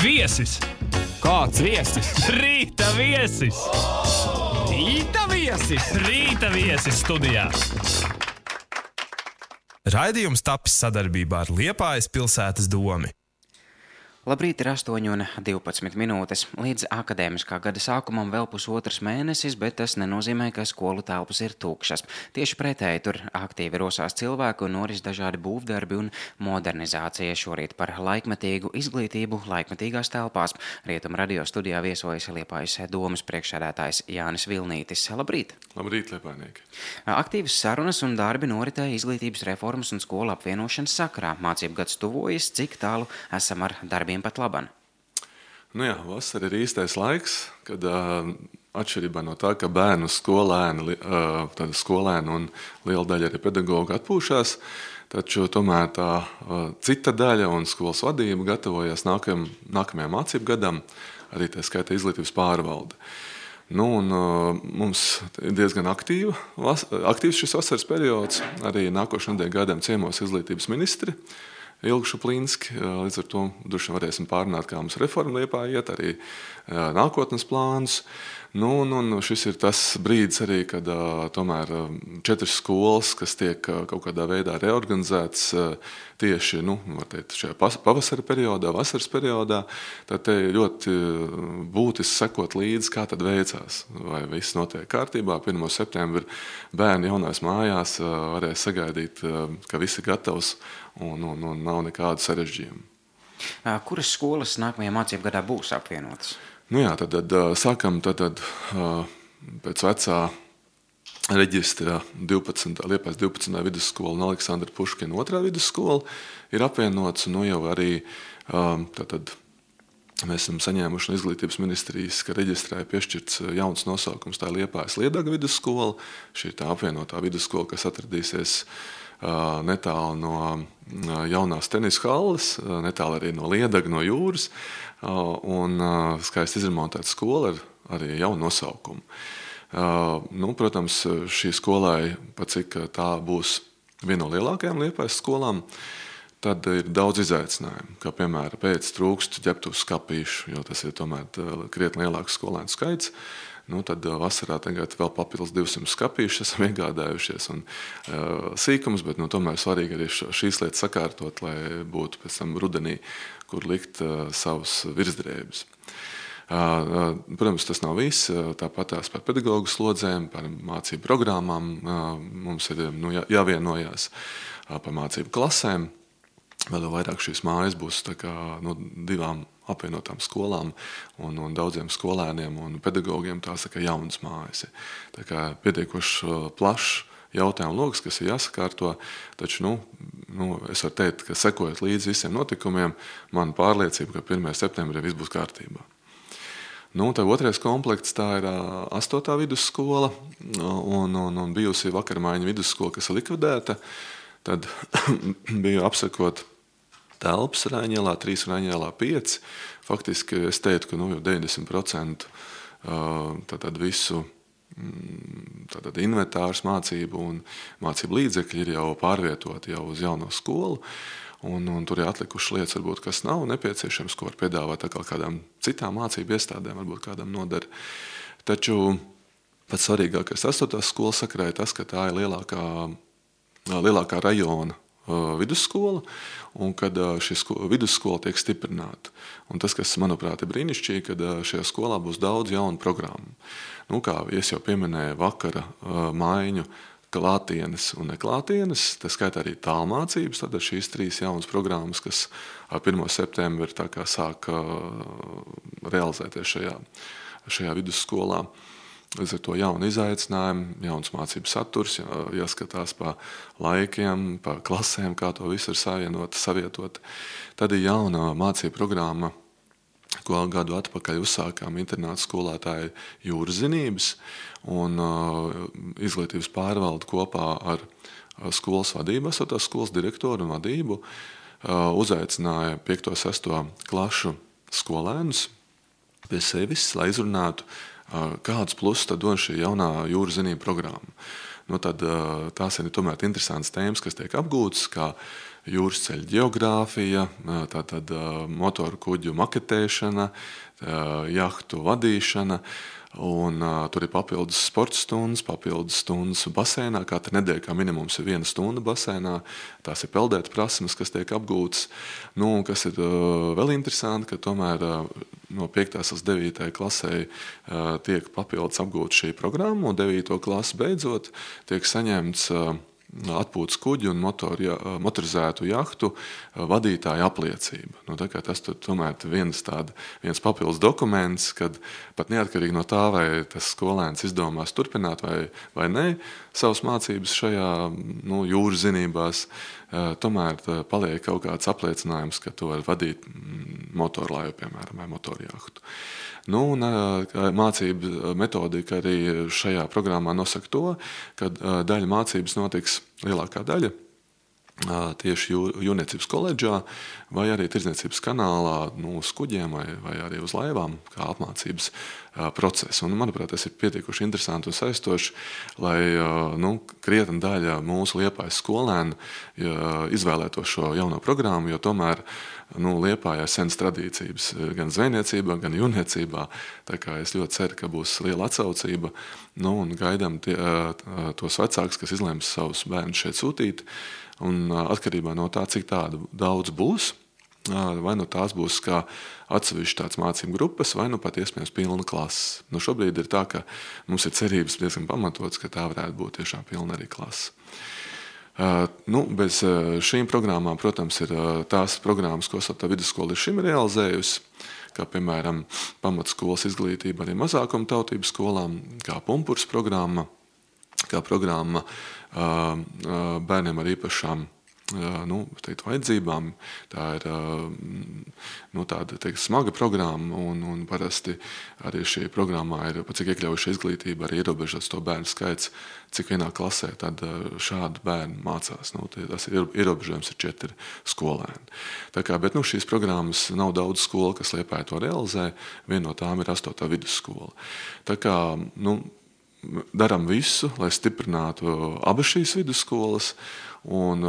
Viesis! Kāds viesis? Rīta viesis! Rīta viesis! Rīta viesis studijā! Raidījums tapis sadarbībā ar Liepājas pilsētas domu. Labrīt, ir 8,12 minūtes. Līdz akadēmiskā gada sākumam vēl pusotrs mēnesis, bet tas nenozīmē, ka skolu telpas ir tukšas. Tieši pretēji tur aktīvi rosās cilvēki un noris dažādi būvdarbi un modernizācija. Šorīt par laikmetīgu izglītību laikmetīgās telpās. Rietuma radio studijā viesojas Liepājas domas priekšsēdētājs Jānis Vilnītis. Labrīt! Labrīt, Liepājnieki! Aktīvas sarunas un darbi noritēja izglītības reformas un skolu apvienošanas sakrā. Mācību gads tuvojas, cik tālu esam ar darbiem darbiem pat labam? Nu jā, vasara ir īstais laiks, kad uh, atšķirībā no tā, ka bērnu skolēni, uh, skolēni un liela daļa arī pedagoģi atpūšas, taču tomēr tā uh, cita daļa un skolas vadība gatavojas nākam, nākamajam mācību gadam, arī tā skaitā izglītības pārvalde. Nu, un, uh, mums ir diezgan aktīva, vas, aktīvs šis vasaras periods. Arī nākošajam gadam ciemos izglītības ministri. Uh, ilgšu plīnski. Līdz ar to droši vien varēsim pārunāt, kā mums reforma liepā iet, arī nākotnes plānus. Nu, un, un šis ir tas brīdis arī, kad tomēr četras skolas, kas tiek kaut kādā veidā reorganizētas tieši nu, teikt, šajā pavasara periodā, vasaras periodā, tad te ļoti būtiski sekot līdzi, kā tad veicās. Vai viss notiek kārtībā, 1. septembrī bērni jaunās mājās varēs sagaidīt, ka viss ir gatavs un, un, un nav nekādu sarežģījumu. Kuras skolas nākamajā mācību gadā būs apvienotas? Nu jā, tad, tad sākam tad, tad, pēc vecā reģistra 12. Liepais 12. vidusskola un Aleksandra Puškina 2. vidusskola ir apvienots. Nu jau arī tad, mēs esam saņēmuši no izglītības ministrijas, ka reģistrē piešķirts jauns nosaukums. Tā ir Liepājas Liedaga vidusskola. Šī ir tā apvienotā vidusskola, kas atradīsies netālu no jaunās tenisa halles, netālu arī no Liedaga, no jūras un skaisti izremontēta skola ar arī jaunu nosaukumu. Nu, protams, šī skolai, pat cik tā būs viena no lielākajām liepais skolām, tad ir daudz izaicinājumu. Kā piemēram, pēc trūkst ģērbtu skāpīšu, jo tas ir tomēr krietni lielāks skolēnu skaits. Nu, tad vasarā tagad vēl papildus 200 skāpīšu esam iegādājušies un uh, sīkums, bet nu, tomēr svarīgi arī šīs lietas sakārtot, lai būtu pēc tam rudenī kur likt uh, savus virsdrēbes. Uh, protams, tas nav viss. Tāpat tās par pedagoģu slodzēm, par mācību programmām mums ir nu, jā, jāvienojās par mācību klasēm. Vēl vairāk šīs mājas būs kā, nu, divām apvienotām skolām un, un daudziem skolēniem un pedagogiem. Tās ir jaunas mājas. Tā kā pietiekoši plašs jautājumu lokus, kas ir jāsakārto. Taču nu, nu, es varu teikt, ka sekojot līdzi visiem notikumiem, man pārliecība, ka 1. septembrī viss būs kārtībā. Nu, tā otrais komplekts tā ir astotā vidusskola un, un, un bijusi vakarmaiņa vidusskola, kas ir likvidēta. Tad biju apsekot telpas Rāņģēlā, 3 Rāņģēlā 5. Faktiski es teiktu, ka nu, 90% tātad visu Mm, tātad inventārs mācību un mācību līdzekļi ir jau pārvietoti jau uz jauno skolu. Un, un tur ir atlikušas lietas, varbūt, kas nav nepieciešams, ko var piedāvāt kādām citām mācību iestādēm, varbūt kādam noder. Taču pats svarīgākais astotās skolas sakrā ir tas, ka tā ir lielākā, lielākā rajona vidusskola, un kad šī vidusskola tiek stiprināta. Un tas, kas manuprāt ir brīnišķīgi, kad šajā skolā būs daudz jaunu programmu. Nu, kā jau pieminēju, vakara maiņu klātienes un neklātienes, tā skaitā arī tālmācības. Tad šīs trīs jaunas programmas, kas ar 1. septembri sāk realizēties šajā, šajā vidusskolā. Līdz ar to jaunu izaicinājumu, jauns mācību saturs, jā, jāskatās pa laikiem, pa klasēm, kā to visu ir savienot, savietot. Tad ir jauna mācību programma ko gadu atpakaļ uzsākām internāta skolētāju jūras zinības, un uh, izglītības pārvalde kopā ar skolas vadību, esot skolas direktoru un vadību, uh, uzaicināja 5. un 6. klašu skolēnus pie sevis, lai izrunātu, uh, kādus plusus dod šī jaunā jūras zinību programma. Nu, tad, tās ir tomēr interesantas tēmas, kas tiek apgūtas, kā jūras ceļu geogrāfija, tātad motoru kuģu maketēšana, jahtu vadīšana. Un, uh, tur ir papildus sporta stundas, papildus stundas basēnā. Katru nedēļu kā minimums ir viena stunda basēnā. Tās ir peldēt prasmes, kas tiek apgūtas. Nu, kas ir uh, vēl interesanti, ka tomēr uh, no 5. līdz 9. klasē uh, tiek papildus apgūta šī programma, un 9. klasi beidzot tiek saņemts. Uh, atpūtas kuģu un motor, ja, motorizētu jahtu vadītāja apliecība. Nu, tas tomēr ir viens, tāda, viens papildus dokuments, kad pat neatkarīgi no tā, vai tas skolēns izdomās turpināt vai, vai nē savas mācības šajā nu, jūras zinībās, tomēr paliek kaut kāds apliecinājums, ka tu vari vadīt motorlaivu, piemēram, vai motorjahtu. Nu, un, mācību metodika arī šajā programmā nosaka to, ka daļa mācības notiks lielākā daļa tieši jūrniecības koledžā vai arī tirdzniecības kanālā, nu, uz kuģiem vai, vai arī uz laivām, kā apmācības procesu. Un, manuprāt, tas ir pietiekuši interesanti un saistoši, lai nu, krietni daļa mūsu liepājas skolēnu izvēlētos šo jauno programmu, jo tomēr nu, Liepājā ir senas tradīcijas gan zvejniecībā, gan jūrniecībā. Es ļoti ceru, ka būs liela atsaucība nu, un gaidām tie, tos vecākus, kas izlems savus bērnus šeit sūtīt. Un atkarībā no tā, cik tādu daudz būs, vai nu tās būs kā atsevišķas tādas mācību grupas, vai nu pat iespējams pilna klase. Nu, šobrīd ir tā, ka mums ir cerības diezgan pamatotas, ka tā varētu būt tiešām pilna arī klase. Nu, bez šīm programmām, protams, ir tās programmas, ko Sata vidusskola ir šim realizējusi, kā piemēram pamatskolas izglītība arī mazākuma tautību skolām, kā pumpurs programma, kā programma bērniem ar īpašām nu, teikt, vajadzībām. Tā ir nu, tāda teikt, smaga programma, un, un parasti arī šī programmā ir cik iekļaujuša izglītība, arī ierobežots to bērnu skaits, cik vienā klasē šādi bērni mācās. Nu, tas ir ierobežojums ir četri skolēni. Tā kā, bet nu, šīs programmas nav daudz skolu, kas liepāja to realizē. Viena no tām ir 8. vidusskola. Tā kā, nu, darām visu, lai stiprinātu abas šīs vidusskolas. Un,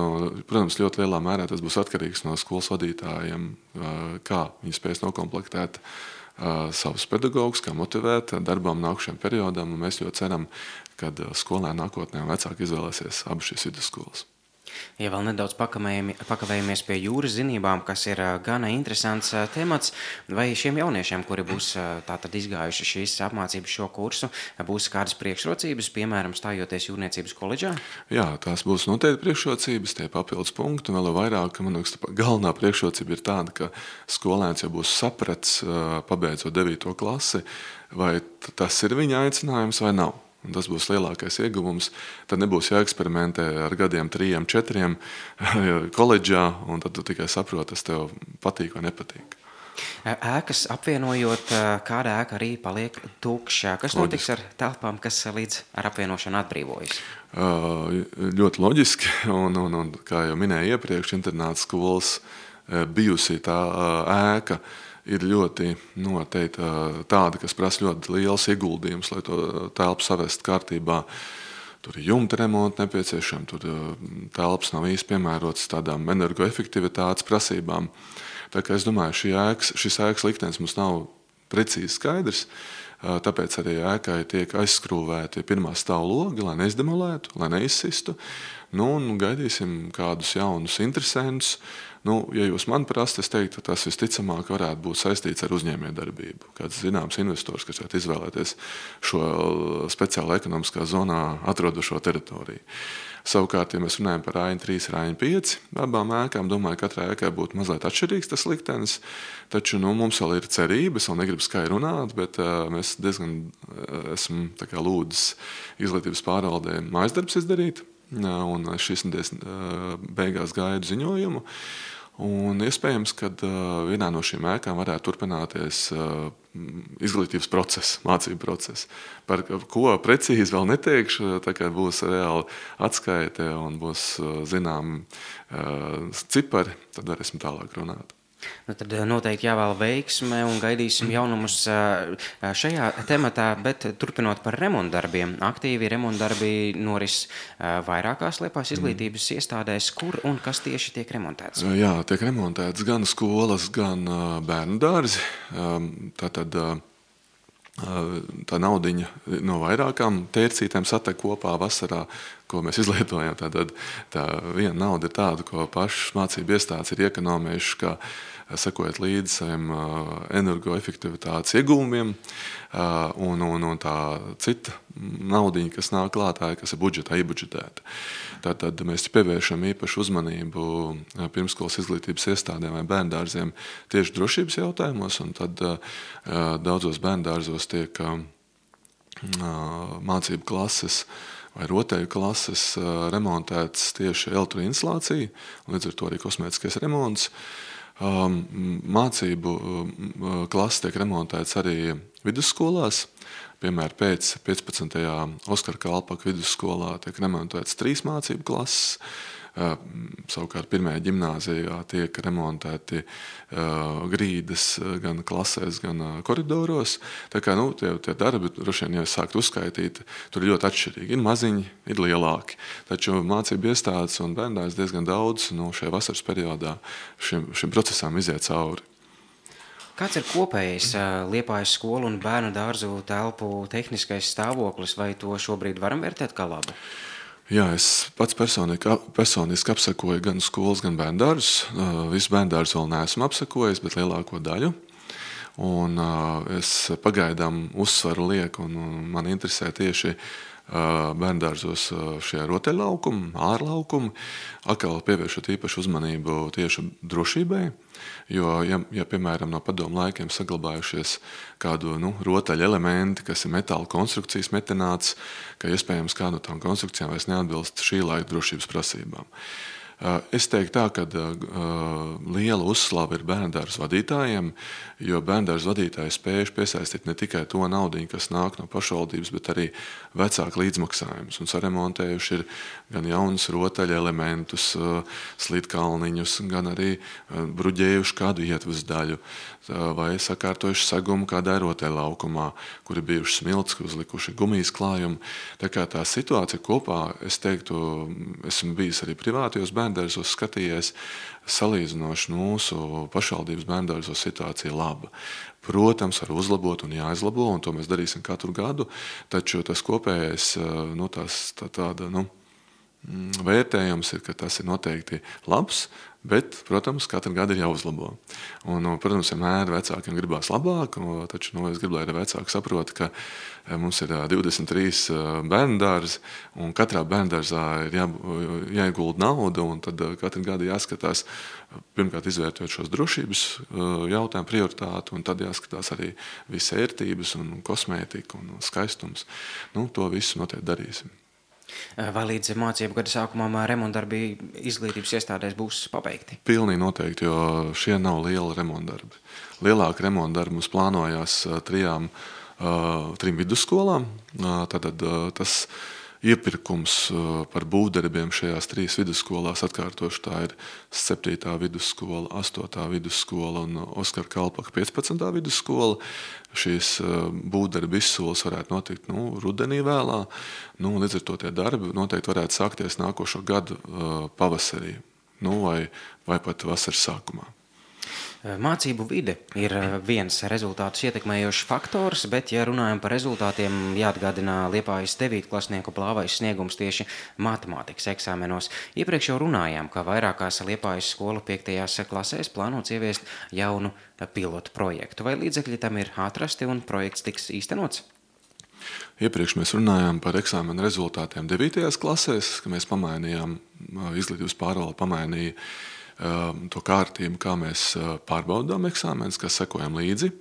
protams, ļoti lielā mērā tas būs atkarīgs no skolas vadītājiem, kā viņi spēs noklāpēt savus pedagogus, kā motivēt darbam nākamajam periodam. Mēs ļoti ceram, ka skolēni nākotnē vecāki izvēlēsies abas šīs vidusskolas. Ja vēl nedaudz pakavējamies pie jūras zinībām, kas ir gana interesants temats, vai šiem jauniešiem, kuri būs tātad izgājuši šīs apmācības šo kursu, būs kādas priekšrocības, piemēram, stājoties jūrniecības koledžā? Jā, tās būs noteikti priekšrocības, tie papildus punkti, un vēl vairāk, man liekas, galvenā priekšrocība ir tāda, ka skolēns jau būs sapratis, pabeidzot 9. klasi, vai tas ir viņa aicinājums vai nav. Un tas būs lielākais ieguvums. Tad nebūs jāeksperimentē ar gadiem, trijiem, četriem koledžā, un tad tu tikai saproti, tas tev patīk vai nepatīk. Ēkas apvienojot, kāda ēka arī paliek tukša. Kas notiks ar telpām, kas līdz ar apvienošanu atbrīvojas? Ļoti loģiski, un, un, un kā jau minēju iepriekš, internāta skolas bijusi tā ēka. Ir ļoti noteikti tāda, kas prasa ļoti liels ieguldījums, lai to telpu savestu kārtībā. Tur ir jumta remonta nepieciešama, tur telpas nav īsti piemērotas tādām energoefektivitātes prasībām. Tā kā es domāju, ēks, šis ēkas liktenis mums nav precīzi skaidrs. Tāpēc arī ēkai tiek aizskrūvēti pirmā stāvā logi, lai neizdemolētu, lai neizsistu. Nu, gaidīsim kādus jaunus interesantus. Nu, ja jūs man prasat, es teiktu, tas visticamāk varētu būt saistīts ar uzņēmējdarbību. Kāds zināms investors, kas varētu izvēlēties šo speciāli ekonomiskā zonā atrodošo teritoriju. Savukārt, ja mēs runājam par AIN 3 un AIN 5 abām ēkām, domāju, ka katrai ēkai būtu mazliet atšķirīgs tas liktenis. Taču nu, mums vēl ir cerības, un negribu skaidri runāt, bet uh, mēs diezgan uh, esam lūdzis izglītības pārvaldē mājas darbs izdarīt. Un šīs nedēļas beigās gaidu ziņojumu. Un iespējams, ka vienā no šīm ēkām varētu turpināties izglītības process, mācību process. Par ko precīzi vēl neteikšu, tā kā būs reāli atskaite un būs zināmi cipari, tad varēsim tālāk runāt. Nu, tad eh, noteikti jāvēl veiksme un gaidīsim jaunumus eh, eh, šajā tematā, bet turpinot par remontdarbiem. Aktīvi remontdarbi noris vairākās liepās izglītības iestādēs, kur un kas tieši tiek remontēts? Jā, tiek remontēts gan skolas, gan bērnu dārzi. Ehm, tātad tā naudiņa no vairākām tērcītēm satek kopā vasarā, ko mēs izlietojam. Tad tā viena nauda ir tāda, ko pašas mācību iestādes ir iekonomējušas, ka sekojot līdzi saviem energoefektivitātes iegūmiem, un, un, un tā cita naudiņa, kas nāk klātā, kas ir budžetā iebudžetēta. Tātad mēs pievēršam īpašu uzmanību pirmskolas izglītības iestādēm vai bērndārziem tieši drošības jautājumos, un tad daudzos bērndārzos tiek mācību klases vai rotaļu klases remontētas tieši elektroinstalācija, līdz ar to arī kosmētiskais remonts. Mācību klases tiek remontētas arī vidusskolās. Piemēram, pēc 15. Oskara Kalpaka vidusskolā tiek remontētas trīs mācību klases. Savukārt, pirmajā gimnājā tiek remontēti grīdas gan klasēs, gan koridoros. Tā kā nu, tie, tie darbi, droši vien, ja sākt uzskaitīt, tur ir ļoti atšķirīgi. Ir maziņi, ir lielāki. Taču mācību iestādes un bērnās diezgan daudz nu, šajā vasaras periodā šim, šim procesam iziet cauri. Kāds ir kopējais Liepājas skolu un bērnu dārzu telpu tehniskais stāvoklis, vai to šobrīd varam vērtēt kā labu? Jā, es pats personīgi, personiski apsekoju gan skolas, gan bērndārzus. Visu bērndārzu vēl neesmu apsekojis, bet lielāko daļu. Un es pagaidām uzsvaru lieku, un man interesē tieši bērndārzos šie rotaļlaukumi, ārlaukumi, atkal pievēršot īpašu uzmanību tieši drošībai. Jo, ja, ja piemēram no padomu laikiem saglabājušies kādu nu, rotaļu elementi, kas ir metāla konstrukcijas metināts, ka iespējams kāda no tām konstrukcijām vairs neatbilst šī laika drošības prasībām. Eh, es teiktu, tā, ka uh, liela uzslava ir bērnu vadītājiem, jo bērnu vadītāji spējuši piesaistīt ne tikai to naudu, kas nāk no pašvaldības, bet arī vecāku līdzmaksājumus. Un saremontējuši ir gan jaunus rotaļu elementus, uh, slīdkalniņus, gan arī bruģējuši kādu ietvaru daļu vai sakārtojuši segumu kādā rotaļlaukumā, kur ir bijuši smilts, uzlikuši gumijas klājumu. Tā kā tā situācija kopā, es teiktu, esmu bijis arī privātajos bērndārzos skatījies, salīdzinoši mūsu pašvaldības bērndārzos situācija laba. Protams, var uzlabot un jāizlabo, un to mēs darīsim katru gadu, taču tas kopējais, nu, tās, tā, tāda, nu, mm, vērtējums ir, ka tas ir noteikti labs, Bet, protams, katru gadu ir jāuzlabo. Un, protams, vienmēr vecākiem gribās labāk, taču nu, es gribu, lai arī vecāki saprot, ka e, mums ir 23 e, e, bērnu dārzi, un katrā bērnu dārzā ir jā, jāiegulda nauda, un tad katru gadu jāskatās, pirmkārt, izvērtēt šos drošības jautājumu prioritāti, un tad jāskatās arī visas ērtības, un kosmētika un skaistums. Nu, to visu noteikti darīsim. Eh, vai līdz mācību gada sākumam eh, remontdarbi izglītības iestādēs būs pabeigti? Pilnīgi noteikti, jo šie nav lieli remontdarbi. Lielāka remontdarbi mums plānojās eh, trijām, trim vidusskolām. Tātad tas ir iepirkums uh, par būvdarbiem šajās trīs vidusskolās. Atkārtoši tā ir 7. vidusskola, 8. vidusskola un Oskara Kalpaka 15. vidusskola. Šīs uh, būvdarbu izsoles varētu notikt nu, rudenī vēlā. Nu, līdz ar to tie darbi noteikti varētu sākties nākošo gadu uh, pavasarī nu, vai, vai pat vasaras sākumā. Eh, mācību vide ir eh, viens rezultātus ietekmējošs faktors, bet, ja runājam par rezultātiem, jāatgādina Liepājas 9. klasnieku plāvais sniegums tieši matemātikas eksāmenos. Iepriekš jau runājām, ka vairākās Liepājas skolu 5. klasēs plānots ieviest jaunu pilotu projektu. Vai līdzekļi tam ir atrasti un projekts tiks īstenots? Iepriekš mēs runājām par eksāmena rezultātiem 9. klasēs, kad mēs pamainījām, izglītības pārvalde pamainīja Um, to kārtību, kā mēs uh, pārbaudām eksāmenus, kas sekojam līdzi.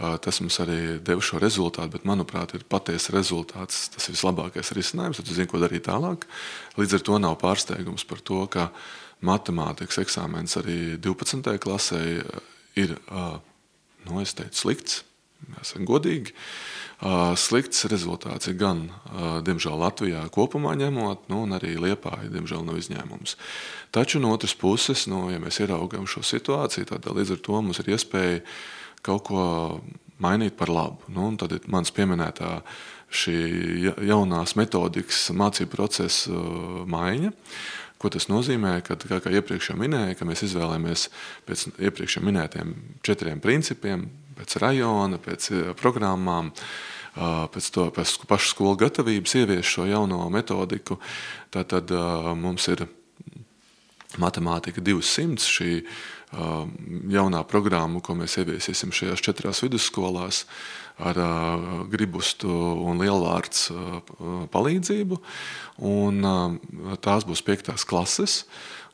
Uh, tas mums arī deva šo rezultātu, bet, manuprāt, ir patiesa rezultāts. Tas ir vislabākais risinājums. Tad zinu, ko darīt tālāk. Līdz ar to nav pārsteigums par to, ka matemātikas eksāmenis arī 12. klasē uh, ir nu, teicu, slikts. Jāsaka godīgi. Slikts rezultāts ir gan, diemžēl, Latvijā kopumā ņemot, nu, un arī Liepāja, diemžēl, nav izņēmums. Taču no otras puses, nu, ja mēs ieraugām šo situāciju, tad līdz ar to mums ir iespēja kaut ko mainīt par labu. Nu, tad ir mans pieminētā šī jaunās metodikas mācību procesa maiņa. Ko tas nozīmē? Kad, kā, kā iepriekš minēju, ka mēs izvēlējāmies pēc iepriekš minētiem četriem principiem, pēc rajona, pēc programmām, pēc, to, pēc pašu skolu gatavības ievies šo jauno metodiku. Tad mums ir matemātika 200, šī jaunā programma, ko mēs ieviesīsim šajās četrās vidusskolās ar gribustu un lielvārds palīdzību. Un tās būs piektās klases.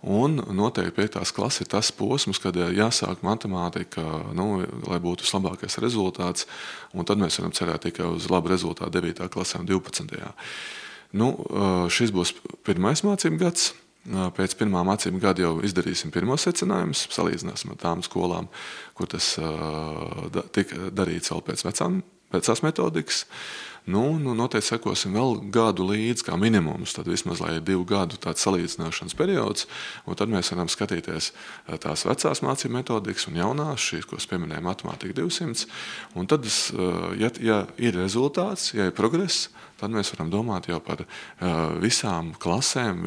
Un noteikti piektās klases ir tas posms, kad jāsāk matemātika, nu, lai būtu vislabākais rezultāts. Tad mēs varam cerēt tikai uz labu rezultātu 9. klasē un 12. Nu, šis būs pirmais mācību gads. Pēc pirmā mācību gada jau izdarīsim pirmos secinājumus, salīdzināsim ar tām skolām, kur tas tika darīts vēl pēc vecām, vecās metodikas. Nu, nu, noteikti sekosim vēl gadu līdzi, kā minimums. Tad vismaz ir divu gadu salīdzināšanas periods, un tad mēs varam skatīties tās vecās mācību metodikas un jaunās, šīs, ko es pieminēju, matemātika 200. Un tad, ja, ja ir rezultāts, ja ir progress, tad mēs varam domāt jau par visām klasēm,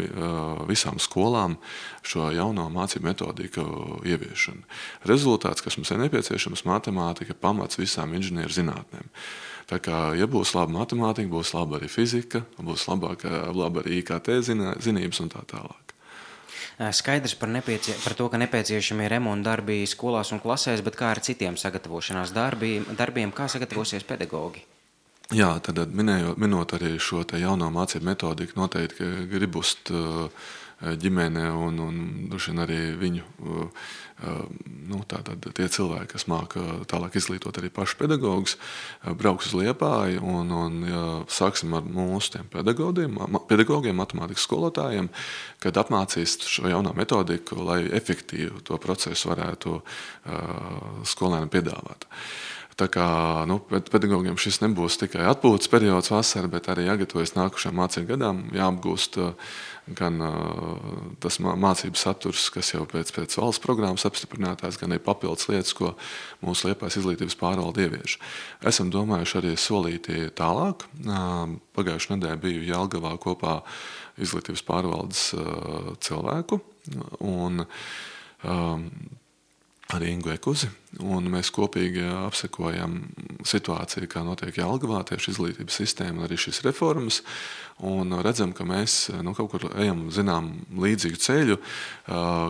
visām skolām šo jauno mācību metodiku ieviešanu. Rezultāts, kas mums ir nepieciešams, matemātika, pamats visām inženieru zinātnēm. Tā kā, ja būs laba matemātika, būs laba arī fizika, būs labāka, laba arī IKT zinības un tā tālāk. Skaidrs par, nepiecie, par to, ka nepieciešami remonta darbi skolās un klasēs, bet kā ar citiem sagatavošanās darbi, darbiem, kā sagatavosies pedagogi? Jā, tad minējot, minot arī šo jauno mācību metodiku, noteikti gribust ģimene un, un arī viņu nu, tātad, tie cilvēki, kas māca tālāk izglītot arī pašu pedagogus, brauks uz Liepāju un, un ja sāksim ar mūsu pedagogiem, pedagogiem, matemātikas skolotājiem, kad apmācīs šo jauno metodiku, lai efektīvi to procesu varētu skolēniem piedāvāt. Tā kā nu, pedagogiem šis nebūs tikai atpūtas periods, vasara, bet arī jāgatavojas nākamajam mācību gadam, jāapgūst uh, gan uh, tas mācību saturs, kas jau pēc, pēc valsts programmas apstiprinātās, gan arī papildus lietas, ko mūsu liepais izglītības pārvalde ievieš. Esam domājuši arī solīti tālāk. Pagājušajā nedēļā biju Jālgavā kopā izglītības pārvaldes cilvēku. Un, arī Ingu Ekuzi. Mēs kopīgi apsekojam situāciju, kā notiek Jālgavā tieši izglītības sistēma un arī šīs reformas. Un redzam, ka mēs nu, kaut kur ejam zinām līdzīgu ceļu,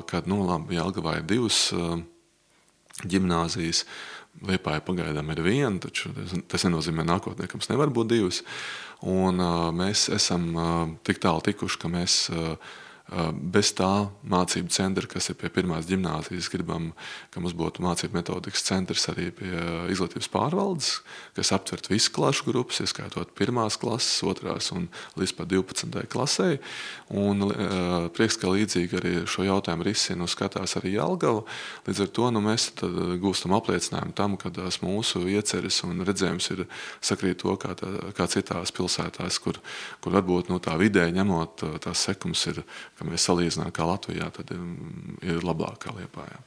kad nu, labi, Jālgavā ir divas ģimnāzijas. Liepāja pagaidām ir viena, taču tas nenozīmē, ka nākotnē mums nevar būt divas. Un, mēs esam tik tālu tikuši, ka mēs Bez tā mācību centra, kas ir pie pirmās gimnāzijas, gribam, ka mums būtu mācību metodikas centrs arī pie izglītības pārvaldes, kas aptvertu visu klašu grupas, ieskaitot pirmās klases, otrās un līdz pat 12. klasē. Un, prieks, ka līdzīgi arī šo jautājumu risina un skatās arī Jālgava. Līdz ar to nu, mēs gūstam apliecinājumu tam, ka tās mūsu ieceres un redzējums ir sakrīt to, kā, tā, kā citās pilsētās, kur, kur varbūt nu, tā vidē ņemot tās sekums ir ka mēs salīdzinām kā Latvijā, tad ir labāk kā Liepājā.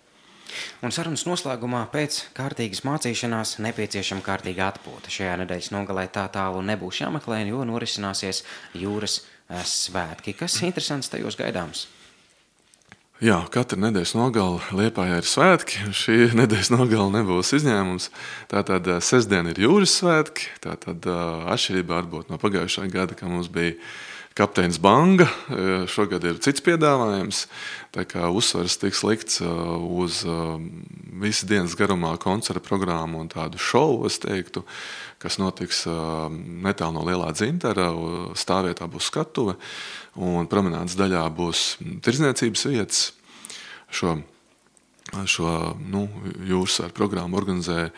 Un sarunas noslēgumā pēc kārtīgas mācīšanās nepieciešama kārtīga atpūta. Šajā nedēļas nogalē tā tālu nebūs jāmeklē, jo norisināsies jūras eh, svētki. Kas interesants tajos gaidāms? Jā, katra nedēļas nogale Lietpājā ir svētki. Šī nedēļas nogale nebūs izņēmums. Tātad eh, sestdiena ir jūras svētki. Tātad eh, atšķirībā varbūt no pagājušā gada, kad mums bija kapteinis Banga. E, šogad ir cits piedāvājums. Uzsvars tiks likts e, uz e, visu dienas garumā koncerta programmu un tādu šovu, teiktu, kas notiks netālu no Lielā dzintara. Stāvvietā būs skatuve un promenādes daļā būs tirzniecības vietas. Šo šo nu, jūras svētku programmu organizē um,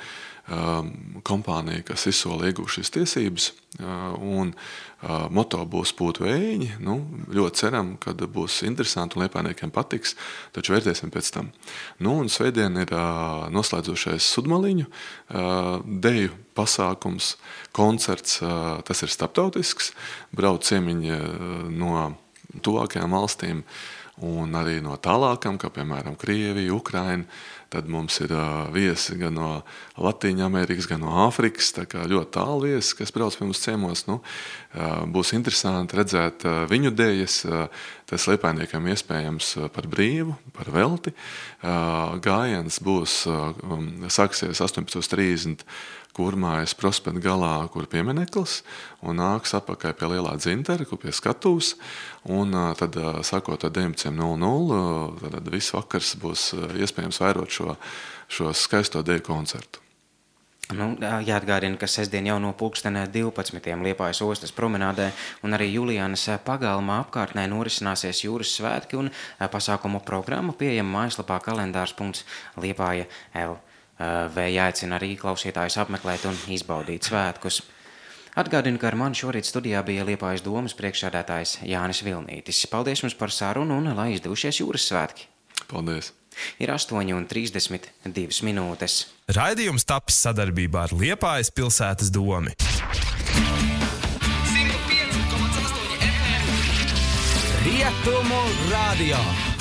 kompānija, kas izsola iegūt šīs tiesības. Uh, un, uh, moto būs pūt vējiņi. Nu, ļoti ceram, ka būs interesanti un liepainiekiem patiks, taču vērtēsim pēc tam. Nu, un svētdien ir uh, noslēdzošais sudmaliņu deju pasākums, koncerts. Tas ir starptautisks, brauc ciemiņi no tuvākajām valstīm un arī no tālākām, kā piemēram Krievija, Ukraina. Tad mums ir viesi gan no Latvijas, Amerikas, gan no Āfrikas. Tā kā ļoti tālu viesi, kas brauc pie mums ciemos. Nu, būs interesanti redzēt viņu dēļas. Tas liepainiekam iespējams par brīvu, par velti. Gājiens būs, um, sāksies 18.30 kurmājas prospekta galā, kur piemineklis, un nāks atpakaļ pie lielā dzintara, kur pie skatuves. Un tad, sakot, ar 19.00, tad viss vakars būs iespējams vērot šo, šo skaisto dēļu koncertu. Nu, jāatgādina, ka sestdien jau no pulksten 12. Liepājas ostas promenādē un arī Julianas pagalmā apkārtnē norisināsies jūras svētki un pasākumu programma pieejama mājaslapā kalendārs.liepāja L. Vēja aicina arī klausītājus apmeklēt un izbaudīt svētkus. Atgādinu, ka ar mani šorīt studijā bija Liepājas domas priekšsādātājs Jānis Vilnītis. Paldies jums par sarunu un lai izdevušies jūras svētki! Paldies! Ir 8,32 minūtes. Raidījums tapis sadarbībā ar Liepājas pilsētas domu. Rietumu radio!